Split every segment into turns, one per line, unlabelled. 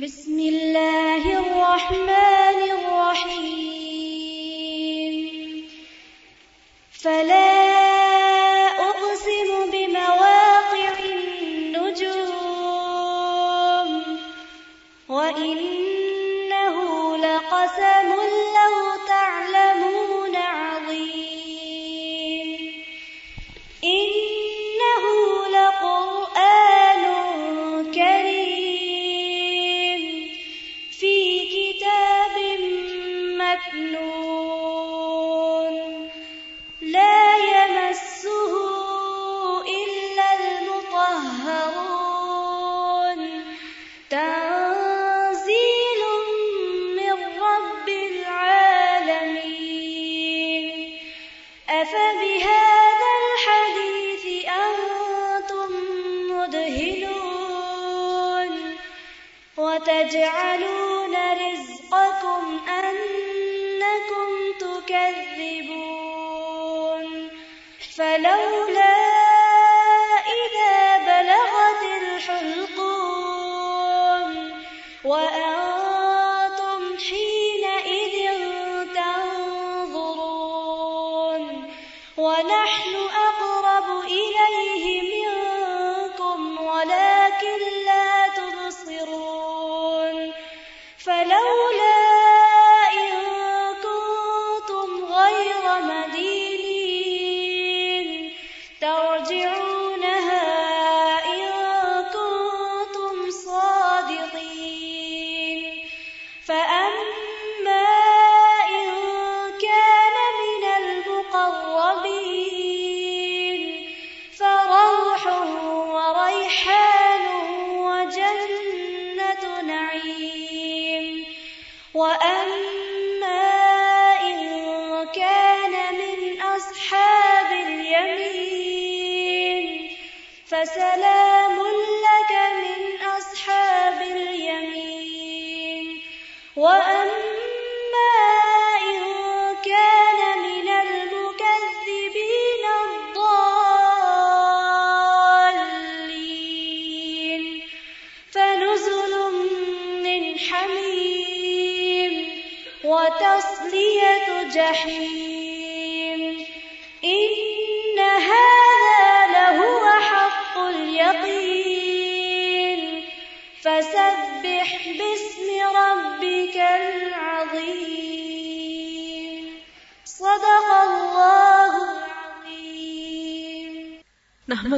بسم الله الرحمن فلولا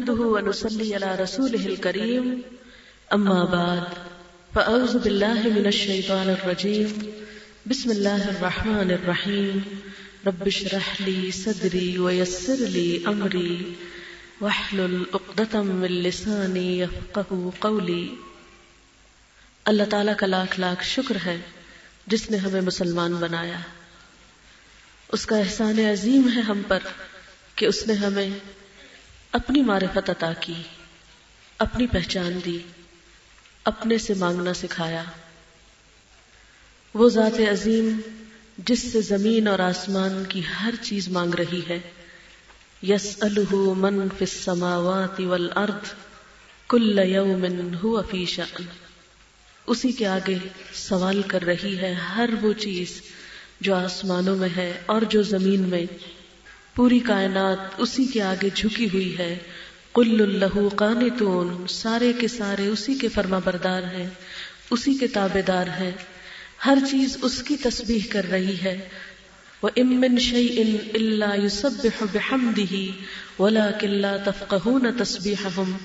نحمده ونصلي على رسوله الكريم. أما بعد، فأعوذ بالله من الشيطان الرجيم. بسم الله الرحمن الرحيم. رب اشرح لي صدري ويسر لي أمري. واحلل عقدة من لساني يفقه قولي. اللہ تعالیٰ کا لاکھ لاکھ شکر ہے جس نے ہمیں مسلمان بنایا۔ اس کا احسان عظیم ہے ہم پر کہ اس نے ہمیں اپنی معرفت عطا کی، اپنی پہچان دی، اپنے سے مانگنا سکھایا۔ وہ ذات عظیم جس سے زمین اور آسمان کی ہر چیز مانگ رہی ہے۔ یس من فی السماوات والارض کل یوم هو فی شأن۔ اسی کے آگے سوال کر رہی ہے ہر وہ چیز جو آسمانوں میں ہے اور جو زمین میں۔ پوری کائنات اسی کے آگے جھکی ہوئی ہے۔ کل اللہ قانتون، سارے کے سارے اسی کے فرما بردار ہیں، اسی کے تابے دار ہیں۔ ہر چیز اس کی تسبیح کر رہی ہے۔ وہ امن شعی ان اللہ یوسب بحمدہ ولکن لا تفقہون تسبیحہم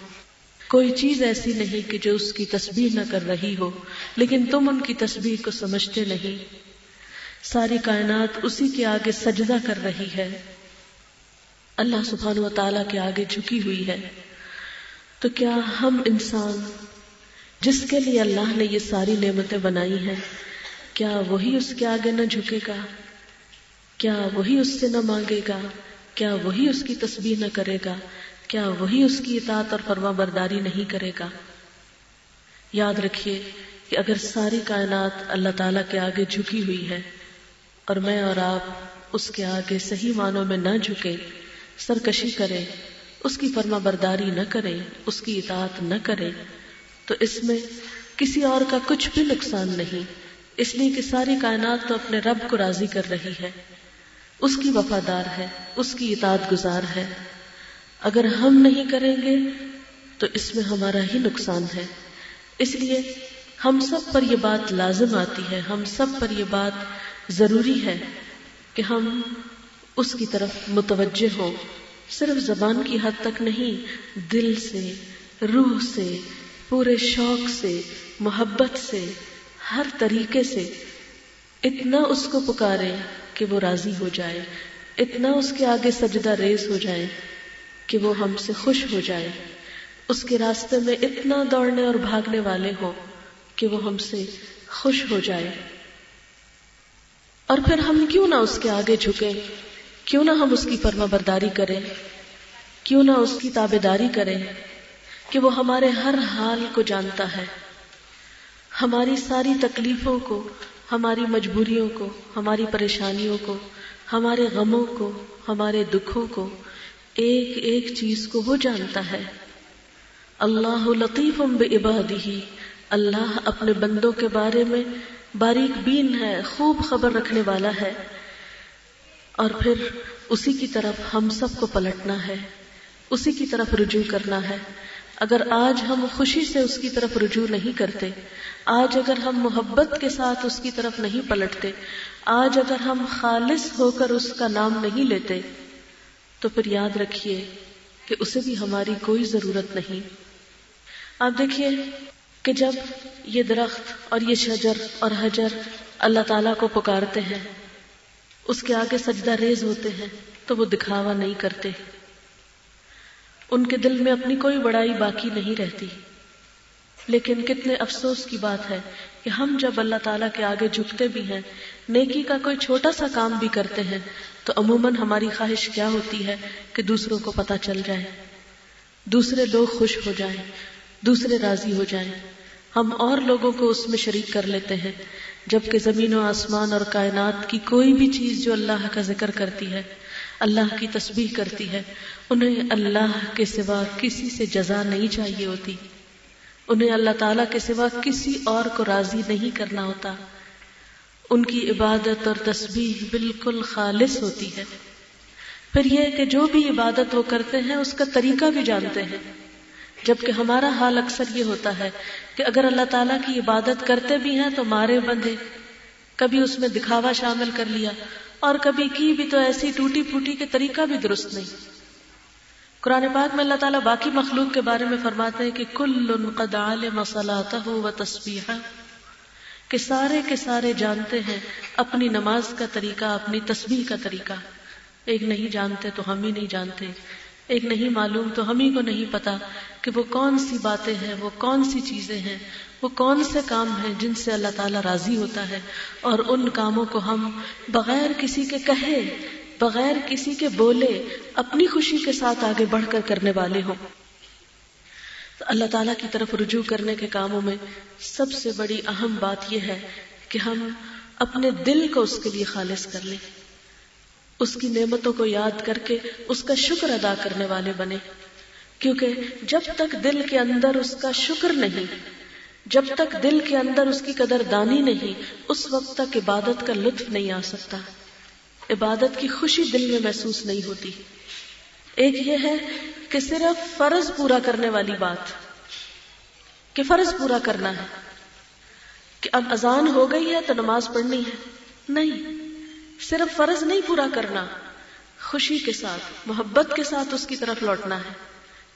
کوئی چیز ایسی نہیں کہ جو اس کی تسبیح نہ کر رہی ہو، لیکن تم ان کی تسبیح کو سمجھتے نہیں۔ ساری کائنات اسی کے آگے سجدہ کر رہی ہے۔ اللہ سبحانہ و تعالی کے آگے جھکی ہوئی ہے۔ تو کیا ہم انسان جس کے لیے اللہ نے یہ ساری نعمتیں بنائی ہیں، کیا وہی اس کے آگے نہ جھکے گا؟ کیا وہی اس سے نہ مانگے گا؟ کیا وہی اس کی تسبیح نہ کرے گا؟ کیا وہی اس کی اطاعت اور فرما برداری نہیں کرے گا؟ یاد رکھیے کہ اگر ساری کائنات اللہ تعالی کے آگے جھکی ہوئی ہے اور میں اور آپ اس کے آگے صحیح معنوں میں نہ جھکے سرکشی کرے، اس کی فرما برداری نہ کریں اس کی اطاعت نہ کریں تو اس میں کسی اور کا کچھ بھی نقصان نہیں، اس لیے کہ ساری کائنات تو اپنے رب کو راضی کر رہی ہے۔ اس کی وفادار ہے، اس کی اطاعت گزار ہے۔ اگر ہم نہیں کریں گے، تو اس میں ہمارا ہی نقصان ہے۔ اس لیے ہم سب پر یہ بات لازم آتی ہے، ہم سب پر یہ بات ضروری ہے کہ ہم اس کی طرف متوجہ ہوں صرف زبان کی حد تک نہیں، دل سے، روح سے، پورے شوق سے، محبت سے، ہر طریقے سے۔ اتنا اس کو پکارے کہ وہ راضی ہو جائے۔ اتنا اس کے آگے سجدہ ریز ہو جائے کہ وہ ہم سے خوش ہو جائے۔ اس کے راستے میں اتنا دوڑنے اور بھاگنے والے ہوں کہ وہ ہم سے خوش ہو جائے۔ اور پھر ہم کیوں نہ اس کے آگے جھکے کیوں نہ ہم اس کی فرما برداری کریں، کیوں نہ اس کی تابے داری کریں کہ وہ ہمارے ہر حال کو جانتا ہے، ہماری ساری تکلیفوں کو، ہماری مجبوریوں کو، ہماری پریشانیوں کو، ہمارے غموں کو، ہمارے دکھوں کو، ایک ایک چیز کو وہ جانتا ہے۔ اللہ لطیف بعبادہ اللہ اپنے بندوں کے بارے میں باریک بین ہے، خوب خبر رکھنے والا ہے۔ اور پھر اسی کی طرف ہم سب کو پلٹنا ہے، اسی کی طرف رجوع کرنا ہے۔ اگر آج ہم خوشی سے اس کی طرف رجوع نہیں کرتے، آج اگر ہم محبت کے ساتھ اس کی طرف نہیں پلٹتے، آج اگر ہم خالص ہو کر اس کا نام نہیں لیتے، تو پھر یاد رکھیے کہ اسے بھی ہماری کوئی ضرورت نہیں۔ آپ دیکھیے کہ جب یہ درخت اور یہ شجر اور حجر اللہ تعالیٰ کو پکارتے ہیں اس کے آگے سجدہ ریز ہوتے ہیں تو وہ دکھاوا نہیں کرتے۔ ان کے دل میں اپنی کوئی بڑائی باقی نہیں رہتی۔ لیکن کتنے افسوس کی بات ہے کہ ہم جب اللہ تعالیٰ کے آگے جھکتے بھی ہیں، نیکی کا کوئی چھوٹا سا کام بھی کرتے ہیں، تو عموماً ہماری خواہش کیا ہوتی ہے کہ دوسروں کو پتا چل جائے۔ دوسرے لوگ خوش ہو جائیں، دوسرے راضی ہو جائیں۔ ہم اور لوگوں کو اس میں شریک کر لیتے ہیں۔ جبکہ زمین و آسمان اور کائنات کی کوئی بھی چیز جو اللہ کا ذکر کرتی ہے، اللہ کی تسبیح کرتی ہے، انہیں اللہ کے سوا کسی سے جزا نہیں چاہیے ہوتی۔ انہیں اللہ تعالی کے سوا کسی اور کو راضی نہیں کرنا ہوتا۔ ان کی عبادت اور تسبیح بالکل خالص ہوتی ہے۔ پھر یہ کہ جو بھی عبادت وہ کرتے ہیں، اس کا طریقہ بھی جانتے ہیں۔ جبکہ ہمارا حال اکثر یہ ہوتا ہے کہ اگر اللہ تعالیٰ کی عبادت کرتے بھی ہیں تو مارے بندے، کبھی اس میں دکھاوا شامل کر لیا اور کبھی کی بھی تو ایسی ٹوٹی پھوٹی کے طریقہ بھی درست نہیں۔ قرآن پاک میں اللہ تعالیٰ باقی مخلوق کے بارے میں فرماتے ہیں کہ کل قد مسلاتا ہو و تصویر کہ سارے کے سارے جانتے ہیں اپنی نماز کا طریقہ، اپنی تصویر کا طریقہ۔ ایک نہیں جانتے تو ہم ہی نہیں جانتے۔ ایک نہیں معلوم تو ہم ہی کو نہیں پتا کہ وہ کون سی باتیں ہیں، وہ کون سی چیزیں ہیں، وہ کون سے کام ہیں جن سے اللہ تعالیٰ راضی ہوتا ہے۔ اور ان کاموں کو ہم بغیر کسی کے کہے، بغیر کسی کے بولے، اپنی خوشی کے ساتھ آگے بڑھ کر کرنے والے ہوں۔ تو اللہ تعالیٰ کی طرف رجوع کرنے کے کاموں میں سب سے بڑی اہم بات یہ ہے کہ ہم اپنے دل کو اس کے لیے خالص کر لیں۔ اس کی نعمتوں کو یاد کر کے اس کا شکر ادا کرنے والے بنے۔ کیونکہ جب تک دل کے اندر اس کا شکر نہیں، جب تک دل کے اندر اس کی قدر دانی نہیں، اس وقت تک عبادت کا لطف نہیں آ سکتا۔ عبادت کی خوشی دل میں محسوس نہیں ہوتی۔ ایک یہ ہے کہ صرف فرض پورا کرنے والی بات، کہ فرض پورا کرنا ہے، کہ اب اذان ہو گئی ہے تو نماز پڑھنی ہے۔ نہیں۔ صرف فرض نہیں پورا کرنا، خوشی کے ساتھ، محبت کے ساتھ اس کی طرف لوٹنا ہے۔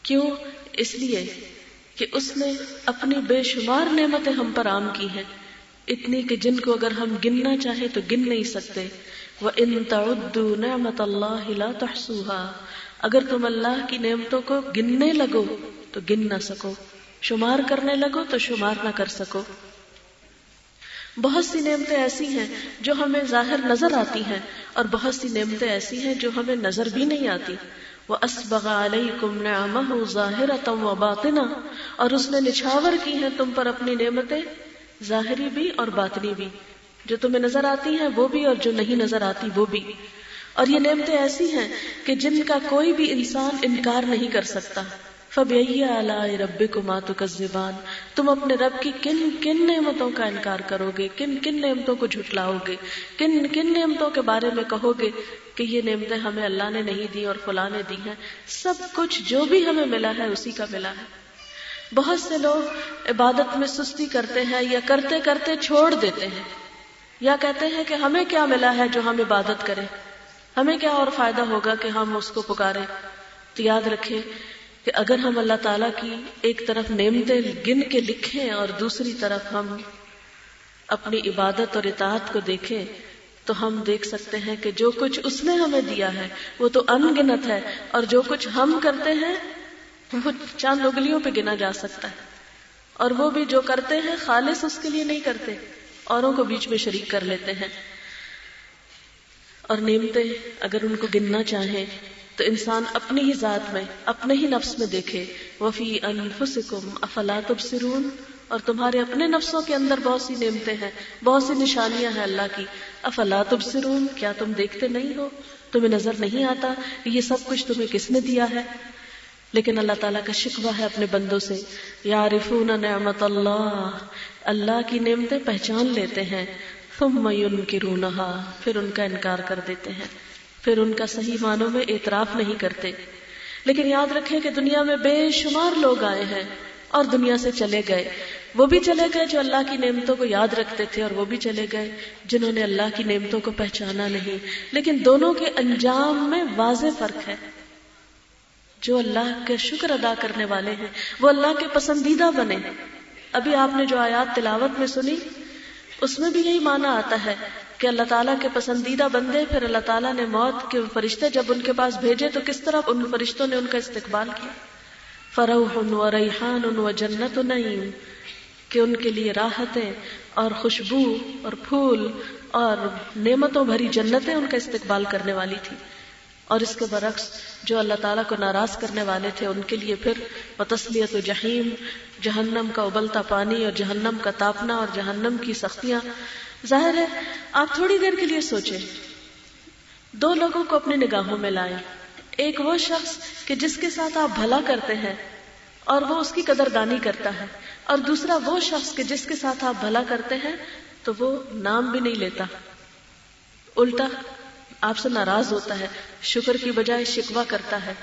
کیوں؟ اس لیے کہ اس نے اپنی بے شمار نعمتیں ہم پر عام کی ہیں۔ اتنی کہ جن کو اگر ہم گننا چاہیں تو گن نہیں سکتے۔ وہ ان تعدو نعمت اللہ لا تحسوها اگر تم اللہ کی نعمتوں کو گننے لگو تو گن نہ سکو۔ شمار کرنے لگو تو شمار نہ کر سکو۔ بہت سی نعمتیں ایسی ہیں جو ہمیں ظاہر نظر آتی ہیں اور بہت سی نعمتیں ایسی ہیں جو ہمیں نظر بھی نہیں آتی۔ وہ اسبغ علیکم نعمہ و باطنا اور اس نے نچھاور کی ہیں تم پر اپنی نعمتیں ظاہری بھی اور باطنی بھی۔ جو تمہیں نظر آتی ہیں وہ بھی اور جو نہیں نظر آتی وہ بھی۔ اور یہ نعمتیں ایسی ہیں کہ جن کا کوئی بھی انسان انکار نہیں کر سکتا۔ فبی رب کو ماتو تم اپنے رب کی کن کن نعمتوں کا انکار کرو گے کن کن نعمتوں کو جھٹلاؤ گے کن کن نعمتوں کے بارے میں کہو گے کہ یہ نعمتیں ہمیں اللہ نے نہیں دی اور فلاں نے دی ہیں؟ سب کچھ جو بھی ہمیں ملا ہے اسی کا ملا ہے۔ بہت سے لوگ عبادت میں سستی کرتے ہیں یا کرتے کرتے چھوڑ دیتے ہیں۔ یا کہتے ہیں کہ ہمیں کیا ملا ہے جو ہم عبادت کریں؟ ہمیں کیا اور فائدہ ہوگا کہ ہم اس کو پکارے تو یاد رکھیں کہ اگر ہم اللہ تعالیٰ کی ایک طرف نعمتیں گن کے لکھیں اور دوسری طرف ہم اپنی عبادت اور اطاعت کو دیکھیں، تو ہم دیکھ سکتے ہیں کہ جو کچھ اس نے ہمیں دیا ہے، وہ تو ان گنت ہے اور جو کچھ ہم کرتے ہیں، وہ چاند اگلیوں پہ گنا جا سکتا ہے۔ اور وہ بھی جو کرتے ہیں، خالص اس کے لیے نہیں کرتے، اوروں کو بیچ میں شریک کر لیتے ہیں۔ اور نعمتیں اگر ان کو گننا چاہیں تو انسان اپنی ہی ذات میں، اپنے ہی نفس میں دیکھے۔ وفی انفسکم افلا تبصرون۔ اور تمہارے اپنے نفسوں کے اندر بہت سی نعمتیں ہیں، بہت سی نشانیاں ہیں اللہ کی۔ افلا تبصرون؟ کیا تم دیکھتے نہیں ہو؟ تمہیں نظر نہیں آتا یہ سب کچھ تمہیں کس نے دیا ہے؟ لیکن اللہ تعالیٰ کا شکوہ ہے اپنے بندوں سے۔ یارفون نعمت اللہ اللہ کی نعمتیں پہچان لیتے ہیں۔ ثم ينكرونها۔ پھر ان کا انکار کر دیتے ہیں۔ پھر ان کا صحیح معنوں میں اعتراف نہیں کرتے۔ لیکن یاد رکھیں کہ دنیا میں بے شمار لوگ آئے ہیں اور دنیا سے چلے گئے۔ وہ بھی چلے گئے جو اللہ کی نعمتوں کو یاد رکھتے تھے اور وہ بھی چلے گئے جنہوں نے اللہ کی نعمتوں کو پہچانا نہیں۔ لیکن دونوں کے انجام میں واضح فرق ہے۔ جو اللہ کے شکر ادا کرنے والے ہیں، وہ اللہ کے پسندیدہ بنے۔ ابھی آپ نے جو آیات تلاوت میں سنی، اس میں بھی یہی مانا آتا ہے۔ کہ اللہ تعالیٰ کے پسندیدہ بندے پھر اللہ تعالیٰ نے موت کے فرشتے جب ان کے پاس بھیجے تو کس طرح ان فرشتوں نے ان کا استقبال کیا؟ فروح و ریحان و جنت نعیم، کہ ان کے لیے راحتیں اور خوشبو اور پھول اور نعمتوں بھری جنتیں ان کا استقبال کرنے والی تھی۔ اور اس کے برعکس جو اللہ تعالیٰ کو ناراض کرنے والے تھے، ان کے لیے پھر تسلیت و جہیم جہنم کا ابلتا پانی اور جہنم کا تاپنا اور جہنم کی سختیاں ظاہر ہے، آپ تھوڑی دیر کے لیے سوچیں۔ دو لوگوں کو اپنی نگاہوں میں لائیں۔ ایک وہ شخص کہ جس کے ساتھ آپ بھلا کرتے ہیں اور وہ اس کی قدر دانی کرتا ہے۔ اور دوسرا وہ شخص کہ جس کے ساتھ آپ بھلا کرتے ہیں تو وہ نام بھی نہیں لیتا۔ الٹا آپ سے ناراض ہوتا ہے، شکر کی بجائے شکوا کرتا ہے۔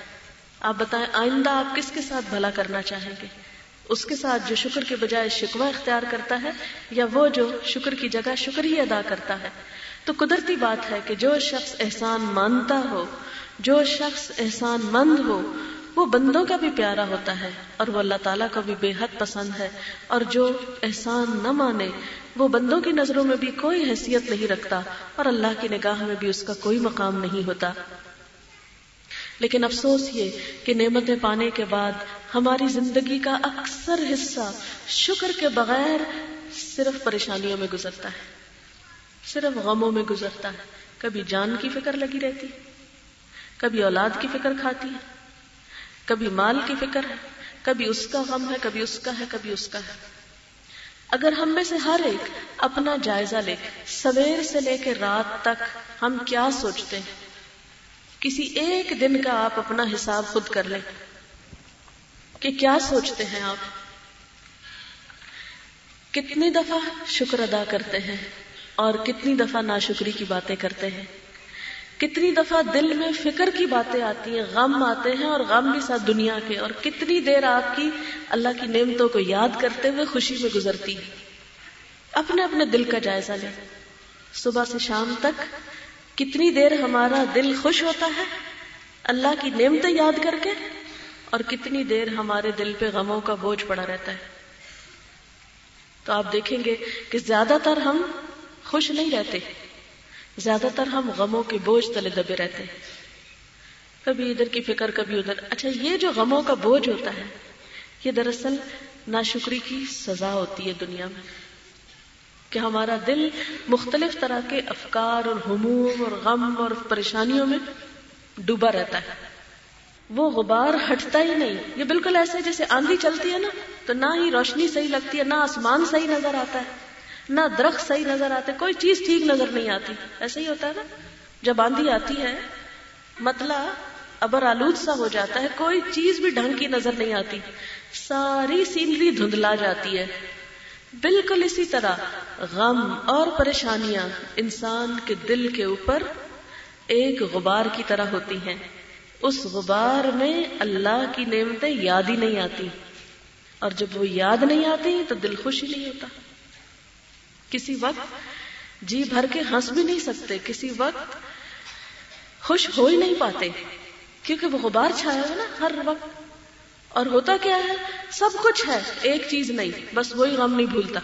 آپ بتائیں، آئندہ آپ کس کے ساتھ بھلا کرنا چاہیں گے؟ اس کے ساتھ جو شکر کے بجائے شکوا اختیار کرتا ہے یا وہ جو شکر کی جگہ شکر ہی ادا کرتا ہے۔ تو قدرتی بات ہے کہ جو شخص احسان مانتا ہو، جو شخص احسان مند ہو، وہ بندوں کا بھی پیارا ہوتا ہے اور وہ اللہ تعالیٰ کا بھی بے حد پسند ہے۔ اور جو احسان نہ مانے، وہ بندوں کی نظروں میں بھی کوئی حیثیت نہیں رکھتا اور اللہ کی نگاہ میں بھی اس کا کوئی مقام نہیں ہوتا۔ لیکن افسوس یہ کہ نعمتیں پانے کے بعد ہماری زندگی کا اکثر حصہ شکر کے بغیر صرف پریشانیوں میں گزرتا ہے، صرف غموں میں گزرتا ہے۔ کبھی جان کی فکر لگی رہتی کبھی اولاد کی فکر کھاتی ہے، کبھی مال کی فکر ہے، کبھی اس کا غم ہے، کبھی اس کا ہے، کبھی اس کا ہے۔ اگر ہم میں سے ہر ایک اپنا جائزہ لے، سویر سے لے کے رات تک ہم کیا سوچتے ہیں؟ کسی ایک دن کا آپ اپنا حساب خود کر لیں کہ کیا سوچتے ہیں آپ؟ کتنی دفعہ شکر ادا کرتے ہیں اور کتنی دفعہ ناشکری کی باتیں کرتے ہیں؟ کتنی دفعہ دل میں فکر کی باتیں آتی ہیں، غم آتے ہیں اور غم بھی ساتھ دنیا کے، اور کتنی دیر آپ کی اللہ کی نعمتوں کو یاد کرتے ہوئے خوشی میں گزرتی ہے اپنے اپنے دل کا جائزہ لیں۔ صبح سے شام تک کتنی دیر ہمارا دل خوش ہوتا ہے؟ اللہ کی نعمتیں یاد کر کے اور کتنی دیر ہمارے دل پہ غموں کا بوجھ پڑا رہتا ہے۔ تو آپ دیکھیں گے کہ زیادہ تر ہم خوش نہیں رہتے، زیادہ تر ہم غموں کے بوجھ تلے دبے رہتے ہیں۔ کبھی ادھر کی فکر، کبھی ادھر۔ اچھا یہ جو غموں کا بوجھ ہوتا ہے، یہ دراصل ناشکری کی سزا ہوتی ہے دنیا میں۔ کہ ہمارا دل مختلف طرح کے افکار اور ہموم اور غم اور پریشانیوں میں ڈوبا رہتا ہے۔ وہ غبار ہٹتا ہی نہیں۔ یہ بالکل ایسے جیسے آندھی چلتی ہے نا، تو نہ ہی روشنی صحیح لگتی ہے، نہ آسمان صحیح نظر آتا ہے، نہ درخت صحیح نظر آتے کوئی چیز ٹھیک نظر نہیں آتی۔ ایسا ہی ہوتا ہے نا، جب آندھی آتی ہے مطلب ابر آلود سا ہو جاتا ہے، کوئی چیز بھی ڈھنگ کی نظر نہیں آتی۔ ساری سینری دھندلا جاتی ہے۔ بالکل اسی طرح غم اور پریشانیاں انسان کے دل کے اوپر ایک غبار کی طرح ہوتی ہیں۔ اس غبار میں اللہ کی نعمتیں یاد ہی نہیں آتی۔ اور جب وہ یاد نہیں آتی تو دل خوش ہی نہیں ہوتا۔ کسی وقت جی بھر کے ہنس بھی نہیں سکتے، کسی وقت خوش ہو ہی نہیں پاتے۔ کیونکہ وہ غبار چھایا ہوا نا، ہر وقت۔ اور ہوتا کیا ہے؟ سب کچھ ہے، ایک چیز نہیں، بس وہی غم نہیں بھولتا۔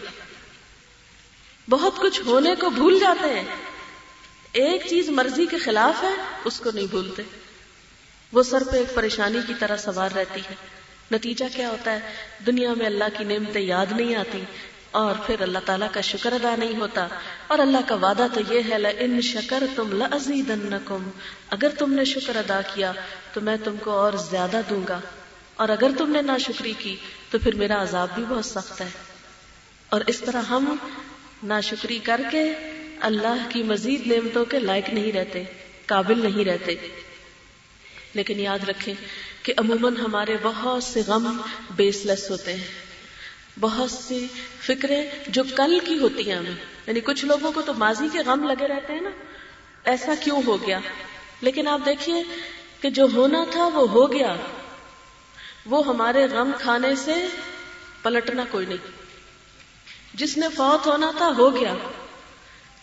بہت کچھ ہونے کو بھول جاتے ہیں۔ ایک چیز مرضی کے خلاف ہے، اس کو نہیں بھولتے۔ وہ سر پہ ایک پریشانی کی طرح سوار رہتی ہے۔ نتیجہ کیا ہوتا ہے؟ دنیا میں اللہ کی نعمتیں یاد نہیں آتی اور پھر اللہ تعالیٰ کا شکر ادا نہیں ہوتا۔ اور اللہ کا وعدہ تو یہ ہے ان شکر تم لزید اگر تم نے شکر ادا کیا، تو میں تم کو اور زیادہ دوں گا۔ اور اگر تم نے ناشکری کی تو پھر میرا عذاب بھی بہت سخت ہے۔ اور اس طرح ہم ناشکری کر کے اللہ کی مزید نعمتوں کے لائق نہیں رہتے، قابل نہیں رہتے۔ لیکن یاد رکھیں کہ عموماً ہمارے بہت سے غم بیس لیس ہوتے ہیں۔ بہت سی فکریں جو کل کی ہوتی ہیں ہمیں۔ یعنی کچھ لوگوں کو تو ماضی کے غم لگے رہتے ہیں نا۔ ایسا کیوں ہو گیا؟ لیکن آپ دیکھیے کہ جو ہونا تھا وہ ہو گیا۔ وہ ہمارے غم کھانے سے پلٹنا کوئی نہیں۔ جس نے فوت ہونا تھا، ہو گیا۔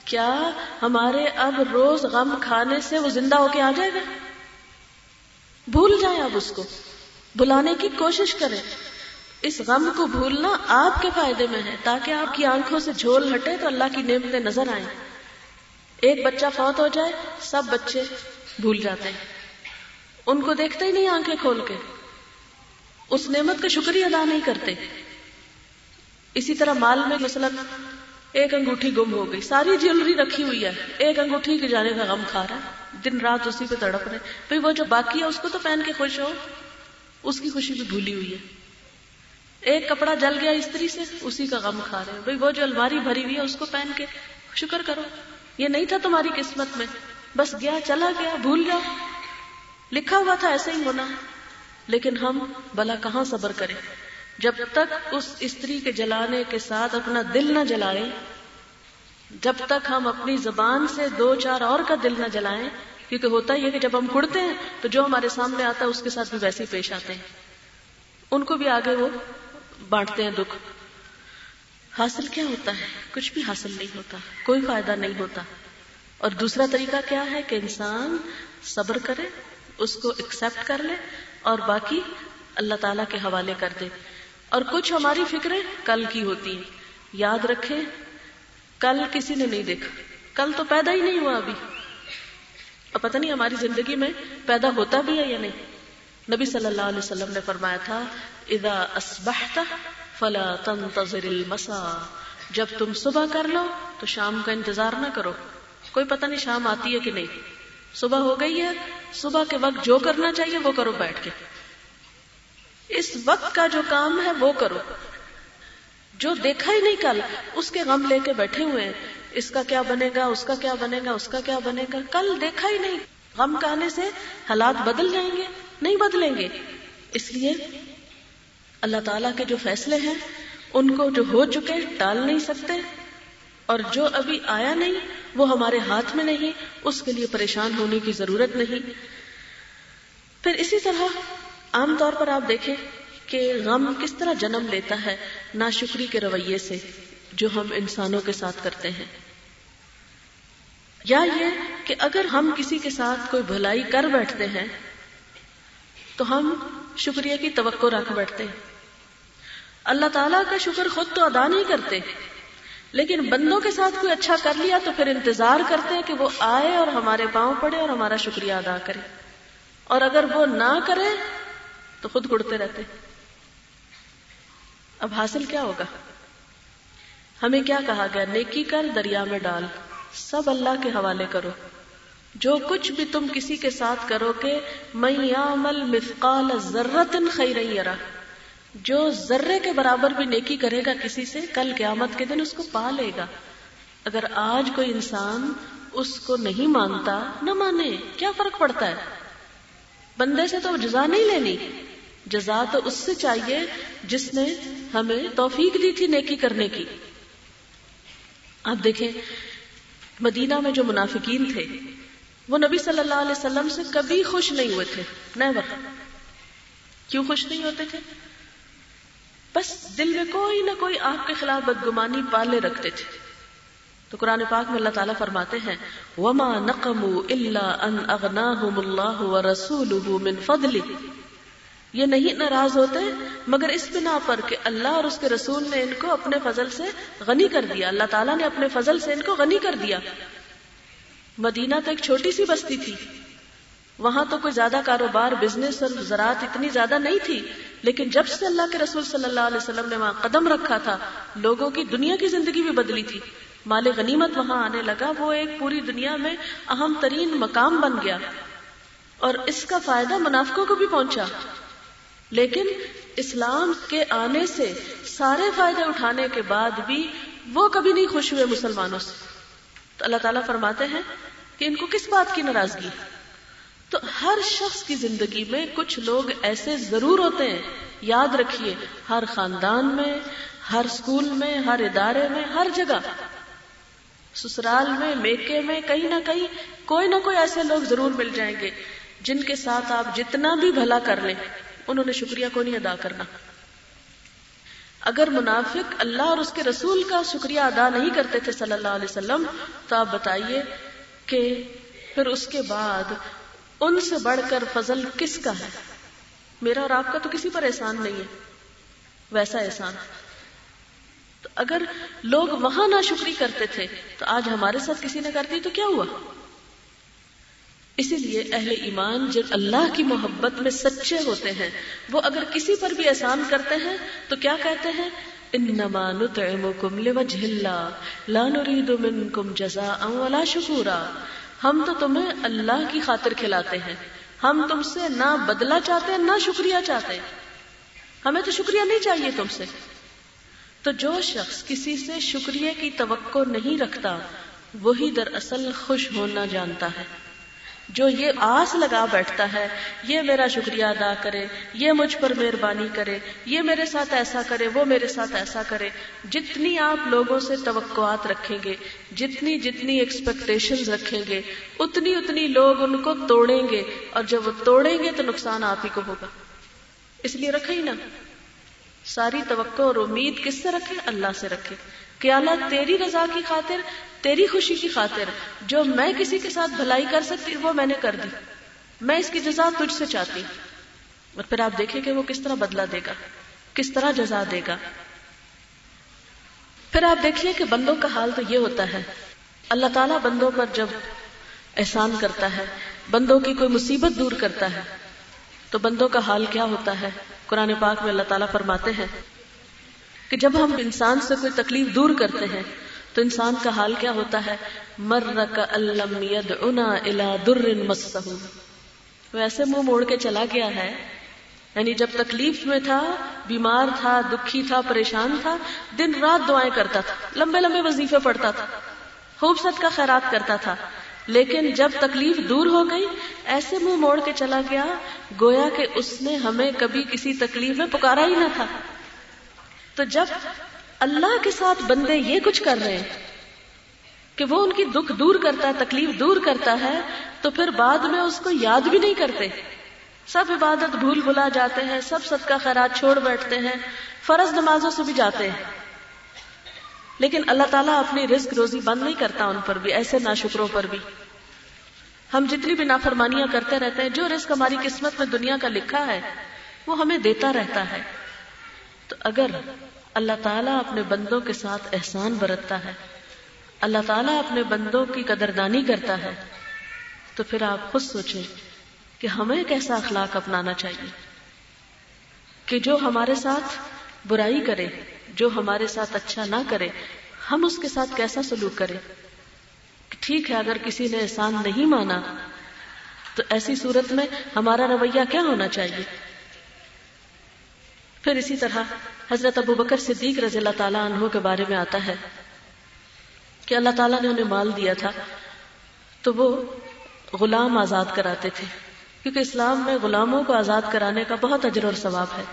کیا ہمارے اب روز غم کھانے سے وہ زندہ ہو کے آ جائے گا؟ بھول جائیں اب اس کو۔ بلانے کی کوشش کریں۔ اس غم کو بھولنا آپ کے فائدے میں ہے۔ تاکہ آپ کی آنکھوں سے جھول ہٹے تو اللہ کی نعمتیں نظر آئیں۔ ایک بچہ فوت ہو جائے، سب بچے بھول جاتے ہیں۔ ان کو دیکھتے ہی نہیں آنکھیں کھول کے۔ اس نعمت کا شکریہ ادا نہیں کرتے۔ اسی طرح مال میں مثلا ایک انگوٹھی گم ہو گئی، ساری جیولری رکھی ہوئی ہے۔ ایک انگوٹھی کے جانے کا غم کھا رہا ہے، دن رات اسی پہ تڑپ رہے۔ بھائی وہ جو باقی ہے، اس کو تو پہن کے خوش ہو۔ اس کی خوشی بھی بھولی ہوئی ہے۔ ایک کپڑا جل گیا استری سے، اسی کا غم کھا رہے ہیں۔ بھائی وہ جو الماری بھری ہوئی ہے، اس کو پہن کے شکر کرو۔ یہ نہیں تھا تمہاری قسمت میں۔ بس گیا، چلا گیا، بھول جاؤ لکھا ہوا تھا ایسے ہی ہونا۔ لیکن ہم بلا کہاں صبر کریں؟ جب تک اس استری کے جلانے کے ساتھ اپنا دل نہ جلائے جب تک ہم اپنی زبان سے دو چار اور کا دل نہ جلائیں، کیونکہ ہوتا ہی ہے کہ جب ہم کڑتے ہیں، تو جو ہمارے سامنے آتا ہے، اس کے ساتھ بھی ویسے ہی پیش آتے ہیں۔ ان کو بھی آگے وہ بانٹتے ہیں دکھ۔ حاصل کیا ہوتا ہے؟ کچھ بھی حاصل نہیں ہوتا، کوئی فائدہ نہیں ہوتا۔ اور دوسرا طریقہ کیا ہے کہ انسان صبر کرے، اس کو ایکسپٹ کر لے اور باقی اللہ تعالی کے حوالے کر دے۔ اور کچھ ہماری فکریں کل کی ہوتی ہیں۔ یاد رکھیں، کل کسی نے نہیں دیکھا۔ کل تو پیدا ہی نہیں ہوا ابھی۔ اور پتہ نہیں ہماری زندگی میں پیدا ہوتا بھی ہے یا نہیں۔ نبی صلی اللہ علیہ وسلم نے فرمایا تھا، اذا اسبحت فلا تنتظر المسا جب تم صبح کر لو تو شام کا انتظار نہ کرو۔ کوئی پتہ نہیں شام آتی ہے کہ نہیں۔ صبح ہو گئی ہے، صبح کے وقت جو کرنا چاہیے وہ کرو بیٹھ کے۔ اس وقت کا جو کام ہے وہ کرو۔ جو دیکھا ہی نہیں کل، اس کے غم لے کے بیٹھے ہوئے ہیں۔ اس کا کیا بنے گا، اس کا کیا بنے گا، اس کا کیا بنے گا۔ کل دیکھا ہی نہیں۔ غم کہنے سے حالات بدل جائیں گے، نہیں بدلیں گے۔ اس لیے اللہ تعالی کے جو فیصلے ہیں، ان کو جو ہو چکے ٹال نہیں سکتے۔ اور جو ابھی آیا نہیں، وہ ہمارے ہاتھ میں نہیں، اس کے لیے پریشان ہونے کی ضرورت نہیں۔ پھر اسی طرح عام طور پر آپ دیکھیں کہ غم کس طرح جنم لیتا ہے ناشکری کے رویے سے جو ہم انسانوں کے ساتھ کرتے ہیں۔ یا یہ کہ اگر ہم کسی کے ساتھ کوئی بھلائی کر بیٹھتے ہیں، تو ہم شکریہ کی توقع رکھ بیٹھتے ہیں۔ اللہ تعالیٰ کا شکر خود تو ادا نہیں کرتے۔ لیکن بندوں کے ساتھ کوئی اچھا کر لیا تو پھر انتظار کرتے ہیں کہ وہ آئے اور ہمارے پاؤں پڑے اور ہمارا شکریہ ادا کرے۔ اور اگر وہ نہ کرے تو خود گڑتے رہتے۔ اب حاصل کیا ہوگا؟ ہمیں کیا کہا گیا؟ نیکی کر دریا میں ڈال۔ سب اللہ کے حوالے کرو۔ جو کچھ بھی تم کسی کے ساتھ کرو کہ میں عمل مثقال ضرورت خیر جو ذرے کے برابر بھی نیکی کرے گا کسی سے، کل قیامت کے دن اس کو پا لے گا۔ اگر آج کوئی انسان اس کو نہیں مانتا، نہ مانے، کیا فرق پڑتا ہے؟ بندے سے تو جزا نہیں لینی۔ جزا تو اس سے چاہیے جس نے ہمیں توفیق دی تھی نیکی کرنے کی۔ آپ دیکھیں، مدینہ میں جو منافقین تھے، وہ نبی صلی اللہ علیہ وسلم سے کبھی خوش نہیں ہوئے تھے نیور کیوں خوش نہیں ہوتے تھے؟ بس دل میں کوئی نہ کوئی آپ کے خلاف بدگمانی پالے رکھتے تھے۔ تو قرآن پاک میں اللہ تعالیٰ فرماتے ہیں، وما نقم اللہ ان اغناہم من یہ نہیں ناراض ہوتے، مگر اس بنا پر کہ اللہ اور اس کے رسول نے ان کو اپنے فضل سے غنی کر دیا۔ اللہ تعالیٰ نے اپنے فضل سے ان کو غنی کر دیا۔ مدینہ تو ایک چھوٹی سی بستی تھی۔ وہاں تو کوئی زیادہ کاروبار بزنس اور زراعت اتنی زیادہ نہیں تھی۔ لیکن جب سے اللہ کے رسول صلی اللہ علیہ وسلم نے وہاں قدم رکھا تھا، لوگوں کی دنیا کی زندگی بھی بدلی تھی۔ مال غنیمت وہاں آنے لگا، وہ ایک پوری دنیا میں اہم ترین مقام بن گیا۔ اور اس کا فائدہ منافقوں کو بھی پہنچا۔ لیکن اسلام کے آنے سے سارے فائدے اٹھانے کے بعد بھی وہ کبھی نہیں خوش ہوئے مسلمانوں سے۔ تو اللہ تعالیٰ فرماتے ہیں کہ ان کو کس بات کی ناراضگی؟ تو ہر شخص کی زندگی میں کچھ لوگ ایسے ضرور ہوتے ہیں۔ یاد رکھیے، ہر خاندان میں، ہر اسکول میں، ہر ادارے میں، ہر جگہ۔ سسرال میں، میکے میں، کہیں نہ کہیں کوئی نہ کوئی ایسے لوگ ضرور مل جائیں گے جن کے ساتھ آپ جتنا بھی بھلا کر لیں، انہوں نے شکریہ کو نہیں ادا کرنا۔ اگر منافق اللہ اور اس کے رسول کا شکریہ ادا نہیں کرتے تھے صلی اللہ علیہ وسلم، تو آپ بتائیے کہ پھر اس کے بعد ان سے بڑھ کر فضل کس کا ہے؟ میرا اور آپ کا تو کسی پر احسان نہیں ہے۔ ویسا احسان۔ تو اگر لوگ وہاں نہ شکری کرتے تھے، تو آج ہمارے ساتھ کسی نے کر دی تو کیا ہوا؟ اسی لیے اہل ایمان جب اللہ کی محبت میں سچے ہوتے ہیں، وہ اگر کسی پر بھی احسان کرتے ہیں، تو کیا کہتے ہیں؟ انما نطعمکم لوجه اللہ، لا نريد منکم جزاء ولا شکورا۔ ہم تو تمہیں اللہ کی خاطر کھلاتے ہیں۔ ہم تم سے نہ بدلہ چاہتے ہیں نہ شکریہ چاہتے۔ ہیں ہمیں تو شکریہ نہیں چاہیے تم سے۔ تو جو شخص کسی سے شکریہ کی توقع نہیں رکھتا، وہی دراصل خوش ہونا جانتا ہے۔ جو یہ آس لگا بیٹھتا ہے، یہ میرا شکریہ ادا کرے، یہ مجھ پر مہربانی کرے، یہ میرے ساتھ ایسا کرے، وہ میرے ساتھ ایسا کرے۔ جتنی آپ لوگوں سے توقعات رکھیں گے، جتنی جتنی ایکسپیکٹیشن رکھیں گے، اتنی اتنی لوگ ان کو توڑیں گے۔ اور جب وہ توڑیں گے تو نقصان آپ ہی کو ہوگا۔ اس لیے رکھے ہی نا۔ ساری توقع اور امید کس سے رکھے اللہ سے رکھے کہ اللہ تیری رضا کی خاطر، تیری خوشی کی خاطر، جو میں کسی کے ساتھ بھلائی کر سکتی، وہ میں نے کر دی۔ میں اس کی جزا تجھ سے چاہتی۔ اور پھر آپ دیکھیں کہ وہ کس طرح بدلا دے گا، کس طرح جزا دے گا۔ پھر آپ دیکھیے کہ بندوں کا حال تو یہ ہوتا ہے، اللہ تعالیٰ بندوں پر جب احسان کرتا ہے، بندوں کی کوئی مصیبت دور کرتا ہے، تو بندوں کا حال کیا ہوتا ہے؟ قرآن پاک میں اللہ تعالیٰ فرماتے ہیں کہ جب ہم انسان سے کوئی تکلیف دور کرتے ہیں، تو انسان کا حال کیا ہوتا ہے؟ مر کا الم ید انا الا در مسح وہ ایسے منہ موڑ کے چلا گیا ہے۔ یعنی جب تکلیف میں تھا، بیمار تھا، دکھی تھا، پریشان تھا، دن رات دعائیں کرتا تھا، لمبے لمبے وظیفے پڑتا تھا، خوب ست کا خیرات کرتا تھا۔ لیکن جب تکلیف دور ہو گئی، ایسے منہ موڑ کے چلا گیا، گویا کہ اس نے ہمیں کبھی کسی تکلیف میں پکارا ہی نہ تھا۔ تو جب اللہ کے ساتھ بندے یہ کچھ کر رہے ہیں کہ وہ ان کی دکھ دور کرتا ہے، تکلیف دور کرتا ہے، تو پھر بعد میں اس کو یاد بھی نہیں کرتے۔ سب عبادت بھول بھلا جاتے ہیں، سب سب کا خیرات چھوڑ بیٹھتے ہیں، فرض نمازوں سے بھی جاتے ہیں۔ لیکن اللہ تعالیٰ اپنی رزق روزی بند نہیں کرتا ان پر بھی، ایسے نا شکروں پر بھی۔ ہم جتنی بھی نافرمانیاں کرتے رہتے ہیں، جو رزق ہماری قسمت میں دنیا کا لکھا ہے، وہ ہمیں دیتا رہتا ہے۔ تو اگر اللہ تعالیٰ اپنے بندوں کے ساتھ احسان برتتا ہے۔ اللہ تعالیٰ اپنے بندوں کی قدردانی کرتا ہے۔ تو پھر آپ خود سوچیں کہ ہمیں کیسا اخلاق اپنانا چاہیے۔ کہ جو ہمارے ساتھ برائی کرے، جو ہمارے ساتھ اچھا نہ کرے، ہم اس کے ساتھ کیسا سلوک کریں؟ ٹھیک ہے، اگر کسی نے احسان نہیں مانا، تو ایسی صورت میں ہمارا رویہ کیا ہونا چاہیے؟ پھر اسی طرح حضرت ابو بکر صدیق رضی اللہ تعالیٰ عنہ کے بارے میں آتا ہے کہ اللہ تعالیٰ نے انہیں مال دیا تھا تو وہ غلام آزاد کراتے تھے کیونکہ اسلام میں غلاموں کو آزاد کرانے کا بہت اجر اور ثواب ہے۔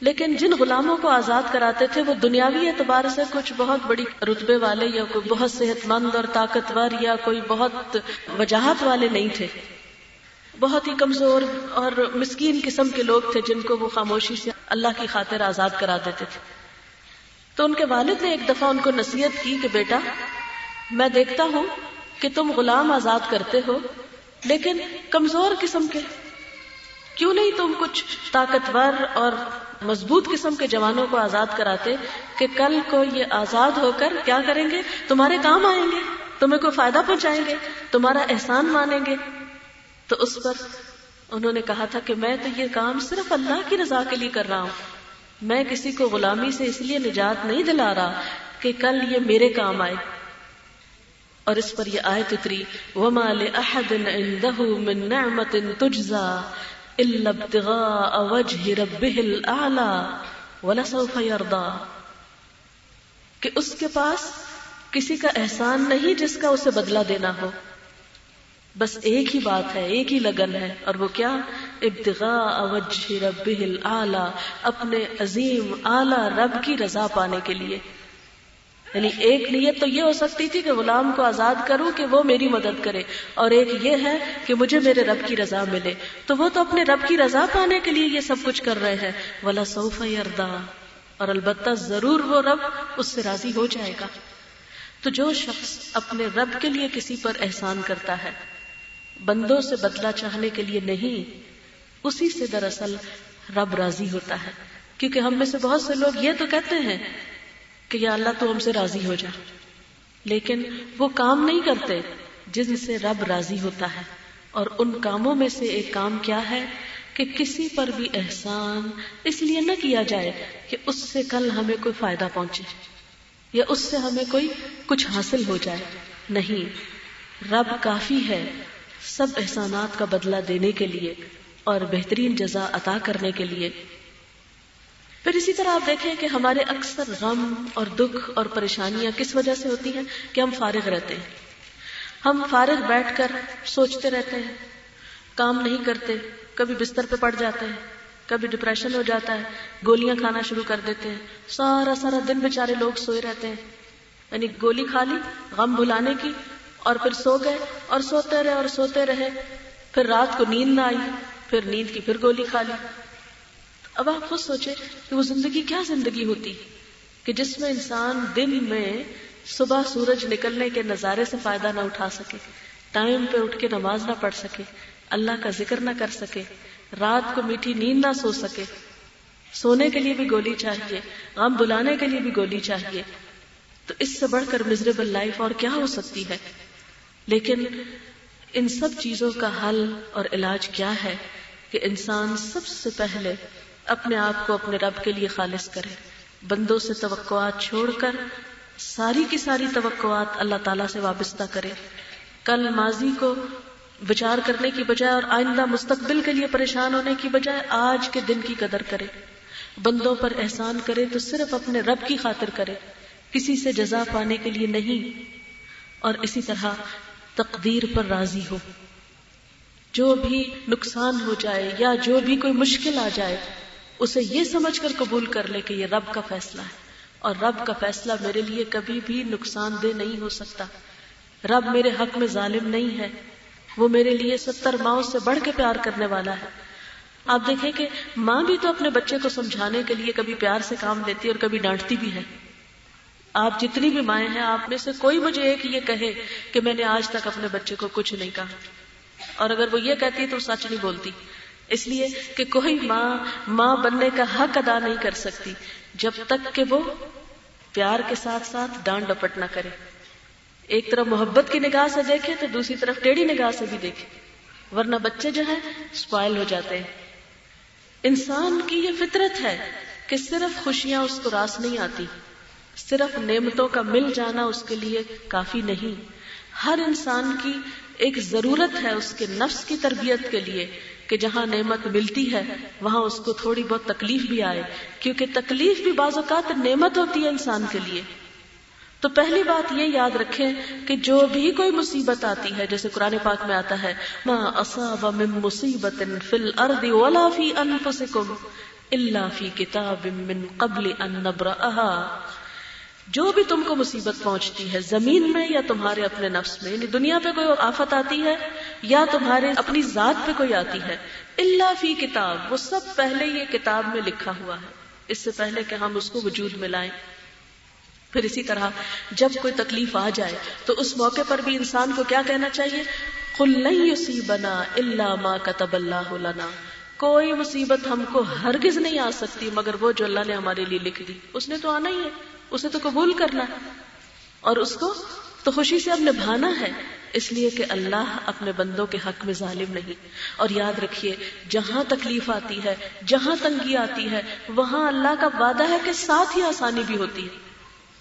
لیکن جن غلاموں کو آزاد کراتے تھے وہ دنیاوی اعتبار سے کچھ بہت بڑی رتبے والے یا کوئی بہت صحت مند اور طاقتور یا کوئی بہت وجاہت والے نہیں تھے۔ بہت ہی کمزور اور مسکین قسم کے لوگ تھے جن کو وہ خاموشی سے اللہ کی خاطر آزاد کرا دیتے تھے۔ تو ان کے والد نے ایک دفعہ ان کو نصیحت کی کہ بیٹا، میں دیکھتا ہوں کہ تم غلام آزاد کرتے ہو، لیکن کمزور قسم کے، کیوں نہیں تم کچھ طاقتور اور مضبوط قسم کے جوانوں کو آزاد کراتے کہ کل کو یہ آزاد ہو کر کیا کریں گے؟ تمہارے کام آئیں گے، تمہیں کوئی فائدہ پہنچائیں گے، تمہارا احسان مانیں گے۔ تو اس پر انہوں نے کہا تھا کہ میں تو یہ کام صرف اللہ کی رضا کے لیے کر رہا ہوں۔ میں کسی کو غلامی سے اس لیے نجات نہیں دلا رہا کہ کل یہ میرے کام آئے۔ اور اس پر یہ آیت اتری، وما لأحد عنده من نعمت تجزا الا ابتغاء وجه ربه الاعلى ولسوف يرضى۔ کہ اس کے پاس کسی کا احسان نہیں جس کا اسے بدلہ دینا ہو۔ بس ایک ہی بات ہے، ایک ہی لگن ہے، اور وہ کیا؟ ابتغاء وجه ربه الاعلى اپنے عظیم اعلی رب کی رضا پانے کے لیے۔ یعنی ایک نیت تو یہ ہو سکتی تھی کہ غلام کو آزاد کروں کہ وہ میری مدد کرے، اور ایک یہ ہے کہ مجھے میرے رب کی رضا ملے۔ تو وہ تو اپنے رب کی رضا پانے کے لیے یہ سب کچھ کر رہے ہیں۔ ولا سوف اردا اور البتہ ضرور وہ رب اس سے راضی ہو جائے گا۔ تو جو شخص اپنے رب کے لیے کسی پر احسان کرتا ہے بندوں سے بدلہ چاہنے کے لیے نہیں، اسی سے دراصل رب راضی ہوتا ہے۔ کیونکہ ہم میں سے بہت سے لوگ یہ تو کہتے ہیں کہ یا اللہ تو ہم سے راضی ہو جائے لیکن وہ کام نہیں کرتے جن سے رب راضی ہوتا ہے۔ اور ان کاموں میں سے ایک کام کیا ہے کہ کسی پر بھی احسان اس لیے نہ کیا جائے کہ اس سے کل ہمیں کوئی فائدہ پہنچے یا اس سے ہمیں کوئی کچھ حاصل ہو جائے۔ نہیں، رب کافی ہے۔ سب احسانات کا بدلہ دینے کے لیے اور بہترین جزا عطا کرنے کے لیے۔ پھر اسی طرح آپ دیکھیں کہ ہمارے اکثر غم اور دکھ اور پریشانیاں کس وجہ سے ہوتی ہیں کہ ہم فارغ رہتے ہیں۔ ہم فارغ بیٹھ کر سوچتے رہتے ہیں، کام نہیں کرتے، کبھی بستر پہ پڑ جاتے ہیں، کبھی ڈپریشن ہو جاتا ہے، گولیاں کھانا شروع کر دیتے ہیں۔ سارا سارا دن بیچارے لوگ سوئے رہتے ہیں یعنی گولی کھا لی، غم بھلانے کی اور پھر سو گئے اور سوتے رہے اور سوتے رہے۔ پھر رات کو نیند نہ آئی، پھر نیند کی پھر گولی کھا لی۔ اب آپ خود سوچے کہ وہ زندگی کیا زندگی ہوتی۔ کہ جس میں انسان دن میں صبح سورج نکلنے کے نظارے سے فائدہ نہ اٹھا سکے، ٹائم پہ اٹھ کے نماز نہ پڑھ سکے، اللہ کا ذکر نہ کر سکے، رات کو میٹھی نیند نہ سو سکے۔ سونے کے لیے بھی گولی چاہیے، غم بلانے کے لیے بھی گولی چاہیے۔ تو اس سے بڑھ کر مزریبل لائف اور کیا ہو سکتی ہے؟ لیکن ان سب چیزوں کا حل اور علاج کیا ہے کہ انسان سب سے پہلے اپنے آپ کو اپنے رب کے لیے خالص کرے، بندوں سے توقعات چھوڑ کر ساری کی ساری توقعات اللہ تعالیٰ سے وابستہ کرے۔ کل ماضی کو بچار کرنے کی بجائے اور آئندہ مستقبل کے لیے پریشان ہونے کی بجائے آج کے دن کی قدر کرے۔ بندوں پر احسان کرے تو صرف اپنے رب کی خاطر کرے، کسی سے جزا پانے کے لیے نہیں۔ اور اسی طرح تقدیر پر راضی ہو۔ جو بھی نقصان ہو جائے یا جو بھی کوئی مشکل آ جائے، اسے یہ سمجھ کر قبول کر لے کہ یہ رب کا فیصلہ ہے۔ اور رب کا فیصلہ میرے لیے کبھی بھی نقصان دہ نہیں ہو سکتا۔ رب میرے حق میں ظالم نہیں ہے۔ وہ میرے لیے ستر ماؤں سے بڑھ کے پیار کرنے والا ہے۔ آپ دیکھیں کہ ماں بھی تو اپنے بچے کو سمجھانے کے لیے کبھی پیار سے کام لیتی اور کبھی ڈانٹتی بھی ہے۔ آپ جتنی بھی مائیں ہیں، آپ میں سے کوئی مجھے ایک یہ کہے کہ میں نے آج تک اپنے بچے کو کچھ نہیں کہا۔ اور اگر وہ یہ کہتی ہے تو سچ نہیں بولتی۔ اس لیے کہ کوئی ماں ماں بننے کا حق ادا نہیں کر سکتی جب تک کہ وہ پیار کے ساتھ ساتھ ڈانٹ ڈپٹ نہ کرے۔ ایک طرف محبت کی نگاہ سے دیکھے تو دوسری طرف ٹیڑھی نگاہ سے بھی دیکھے۔ ورنہ بچے جو ہیں اسپائل ہو جاتے ہیں۔ انسان کی یہ فطرت ہے کہ صرف خوشیاں اس کو راس نہیں آتی۔ صرف نعمتوں کا مل جانا اس کے لیے کافی نہیں۔ ہر انسان کی ایک ضرورت ہے اس کے نفس کی تربیت کے لیے کہ جہاں نعمت ملتی ہے، وہاں اس کو تھوڑی بہت تکلیف بھی آئے۔ کیونکہ تکلیف بھی بعض اوقات نعمت ہوتی ہے انسان کے لیے۔ تو پہلی بات یہ یاد رکھیں کہ جو بھی کوئی مصیبت آتی ہے، جیسے قرآن پاک میں آتا ہے، ما اصاب من مصیبت فی الارض ولا فی انفسکم الا فی کتاب من قبل ان نبرأها۔ جو بھی تم کو مصیبت پہنچتی ہے، زمین میں یا تمہارے اپنے نفس میں یعنی دنیا پہ کوئی آفت آتی ہے یا تمہارے اپنی ذات پہ کوئی آتی ہے اللہ فی کتاب، وہ سب پہلے یہ کتاب میں لکھا ہوا ہے۔ اس سے پہلے کہ ہم اس کو وجود میں لائیں۔ پھر اسی طرح جب کوئی تکلیف آ جائے، تو اس موقع پر بھی انسان کو کیا کہنا چاہیے؟ بنا اللہ ماں کا تب اللہ لنا۔ کوئی مصیبت ہم کو ہرگز نہیں آ سکتی، مگر وہ جو اللہ نے ہمارے لیے لکھ دی، اس نے تو آنا ہی ہے۔ اسے تو قبول کرنا ہے۔ اور اس کو تو خوشی سے اب نبھانا ہے۔ اس لیے کہ اللہ اپنے بندوں کے حق میں ظالم نہیں۔ اور یاد رکھیے، جہاں تکلیف آتی ہے، جہاں تنگی آتی ہے، وہاں اللہ کا وعدہ ہے کہ ساتھ ہی آسانی بھی ہوتی ہے۔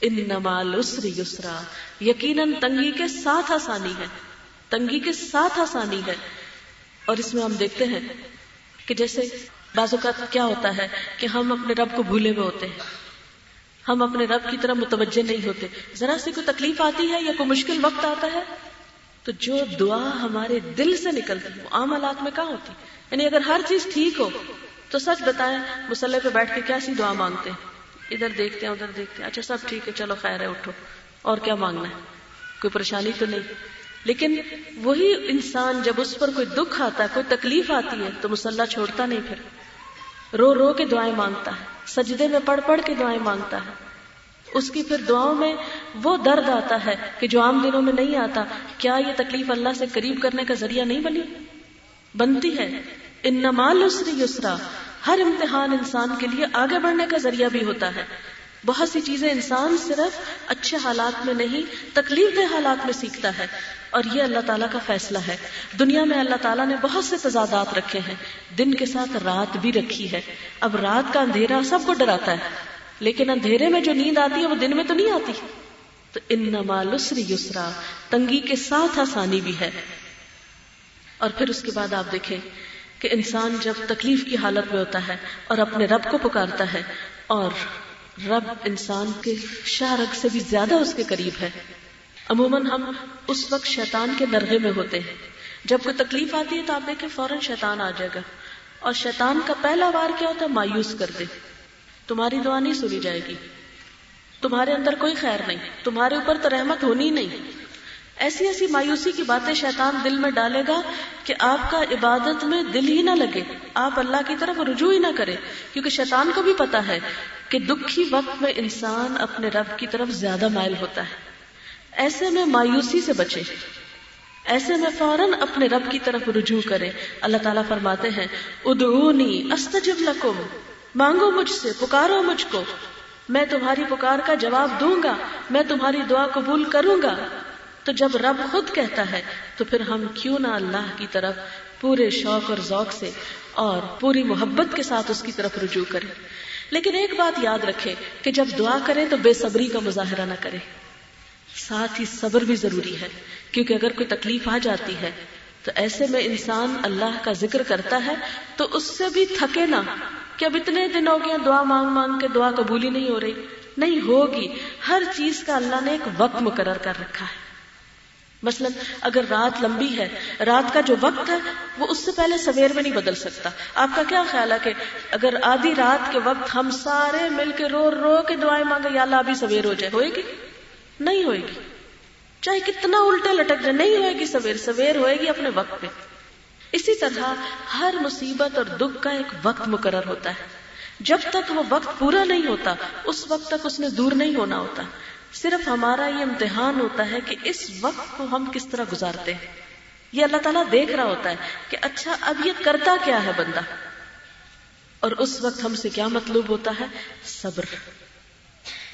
ان نمال یسرا، یقیناً تنگی کے ساتھ آسانی ہے۔ تنگی کے ساتھ آسانی ہے۔ اور اس میں ہم دیکھتے ہیں کہ جیسے بعض اوقات کیا ہوتا ہے کہ ہم اپنے رب کو بھولے ہوئے ہوتے ہیں۔ ہم اپنے رب کی طرف متوجہ نہیں ہوتے۔ ذرا سی کوئی تکلیف آتی ہے یا کوئی مشکل وقت آتا ہے، تو جو دعا ہمارے دل سے نکلتی ہے وہ عام حالات میں کہاں ہوتی؟ یعنی اگر ہر چیز ٹھیک ہو، تو سچ بتائیں مسلح پہ بیٹھ کے کیا سی دعا مانگتے ہیں؟ ادھر دیکھتے ہیں، ادھر دیکھتے ہیں۔ اچھا سب ٹھیک ہے، چلو خیر ہے، اٹھو۔ اور کیا مانگنا ہے؟ کوئی پریشانی تو نہیں۔ لیکن وہی انسان جب اس پر کوئی دکھ آتا ہے، کوئی تکلیف آتی ہے، تو مسلح چھوڑتا نہیں پھر۔ رو رو کے دعائیں مانگتا ہے، سجدے میں پڑھ پڑھ کے دعائیں مانگتا ہے۔ اس کی پھر دعاؤں میں وہ درد آتا ہے کہ جو عام دنوں میں نہیں آتا، کیا یہ تکلیف اللہ سے قریب کرنے کا ذریعہ نہیں بنی؟ بنتی ہے۔ ان نمال اسری یسرا، ہر امتحان انسان کے لیے آگے بڑھنے کا ذریعہ بھی ہوتا ہے۔ بہت سی چیزیں انسان صرف اچھے حالات میں نہیں، تکلیف دہ حالات میں سیکھتا ہے۔ اور یہ اللہ تعالیٰ کا فیصلہ ہے۔ دنیا میں اللہ تعالیٰ نے بہت سے تضادات رکھے ہیں۔ دن کے ساتھ رات بھی رکھی ہے۔ اب رات کا اندھیرا سب کو ڈراتا ہے۔ لیکن اندھیرے میں جو نیند آتی ہے وہ دن میں تو نہیں آتی۔ تو ان نمالسری یسرا، تنگی کے ساتھ آسانی بھی ہے۔ اور پھر اس کے بعد آپ دیکھیں کہ انسان جب تکلیف کی حالت میں ہوتا ہے اور اپنے رب کو پکارتا ہے اور رب انسان کے شارک سے بھی زیادہ اس کے قریب ہے۔ عموماً ہم اس وقت شیطان کے نرغے میں ہوتے ہیں۔ جب کوئی تکلیف آتی ہے تو آپ دیکھیں فوراً شیطان آ جائے گا۔ اور شیطان کا پہلا وار کیا ہوتا ہے؟ مایوس کر دے۔ تمہاری دعا نہیں سنی جائے گی۔ تمہارے اندر کوئی خیر نہیں۔ تمہارے اوپر تو رحمت ہونی نہیں۔ ایسی ایسی مایوسی کی باتیں شیطان دل میں ڈالے گا کہ آپ کا عبادت میں دل ہی نہ لگے۔ آپ اللہ کی طرف رجوع ہی نہ کرے کیونکہ شیطان کو بھی پتا ہے کہ دکھی وقت میں انسان اپنے رب کی طرف زیادہ مائل ہوتا ہے۔ ایسے میں مایوسی سے بچے۔ ایسے میں فوراً اپنے رب کی طرف رجوع کرے۔ اللہ تعالیٰ فرماتے ہیں، ادعونی استجب لکم۔ مانگو مجھ سے، پکارو مجھ کو۔ میں تمہاری پکار کا جواب دوں گا، میں تمہاری دعا قبول کروں گا۔ تو جب رب خود کہتا ہے، تو پھر ہم کیوں نہ اللہ کی طرف پورے شوق اور ذوق سے اور پوری محبت کے ساتھ اس کی طرف رجوع کریں۔ لیکن ایک بات یاد رکھے کہ جب دعا کریں تو بے صبری کا مظاہرہ نہ کرے ساتھ ہی صبر بھی ضروری ہے، کیونکہ اگر کوئی تکلیف آ جاتی ہے، تو ایسے میں انسان اللہ کا ذکر کرتا ہے، تو اس سے بھی تھکے نہ۔ کہ اب اتنے دن ہو گیا دعا مانگ مانگ کے دعا قبول ہی نہیں ہو رہی۔ نہیں ہوگی۔ ہر چیز کا اللہ نے ایک وقت مقرر کر رکھا ہے۔ مثلا اگر رات لمبی ہے، رات کا جو وقت ہے، وہ اس سے پہلے سویر میں نہیں بدل سکتا۔ آپ کا کیا خیال ہے کہ اگر آدھی رات کے وقت ہم سارے مل کے رو رو کے دعائیں مانگے یا اللہ ابھی سویر ہو جائے، ہوئے گی؟ نہیں ہوئے گی۔ چاہے کتنا الٹے لٹک جائے، نہیں ہوئے گی، سویر سویر ہوئے گی اپنے وقت پہ۔ اسی طرح ہر مصیبت اور دکھ کا ایک وقت مقرر ہوتا ہے۔ جب تک وہ وقت پورا نہیں ہوتا، اس وقت تک اس نے دور نہیں ہونا ہوتا۔ صرف ہمارا یہ امتحان ہوتا ہے کہ اس وقت کو ہم کس طرح گزارتے ہیں۔ یہ اللہ تعالیٰ دیکھ رہا ہوتا ہے کہ اچھا اب یہ کرتا کیا ہے بندہ؟ اور اس وقت ہم سے کیا مطلوب ہوتا ہے؟ صبر۔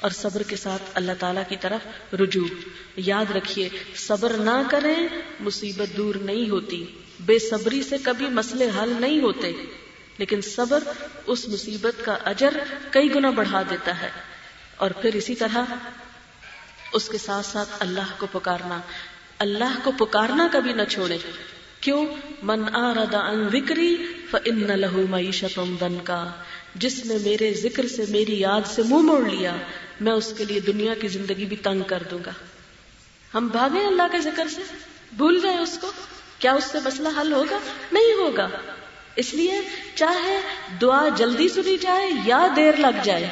اور صبر کے ساتھ اللہ تعالیٰ کی طرف رجوع۔ یاد رکھیے، صبر نہ کریں، مصیبت دور نہیں ہوتی۔ بے صبری سے کبھی مسئلے حل نہیں ہوتے۔ لیکن صبر اس مصیبت کا اجر کئی گنا بڑھا دیتا ہے۔ اور پھر اسی طرح اس کے ساتھ ساتھ اللہ کو پکارنا۔ اللہ کو پکارنا کبھی نہ چھوڑے کیوں؟ من آرد ان وکری فن لہو معیشت دن کا جس نے میرے ذکر سے میری یاد سے منہ موڑ لیا۔ میں اس کے لیے دنیا کی زندگی بھی تنگ کر دوں گا۔ ہم بھاگے اللہ کے ذکر سے؟ بھول جائیں اس کو؟ کیا اس سے مسئلہ حل ہوگا؟ نہیں ہوگا۔ اس لیے چاہے دعا جلدی سنی جائے یا دیر لگ جائے،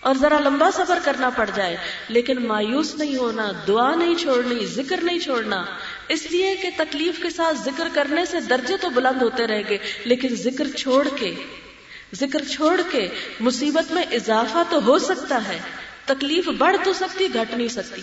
اور ذرا لمبا سفر کرنا پڑ جائے، لیکن مایوس نہیں ہونا، دعا نہیں چھوڑنی، ذکر نہیں چھوڑنا۔ اس لیے کہ تکلیف کے ساتھ ذکر کرنے سے درجے تو بلند ہوتے رہیں گے، لیکن ذکر چھوڑ کے ذکر چھوڑ کے مصیبت میں اضافہ تو ہو سکتا ہے، تکلیف بڑھ تو سکتی، گھٹ نہیں سکتی۔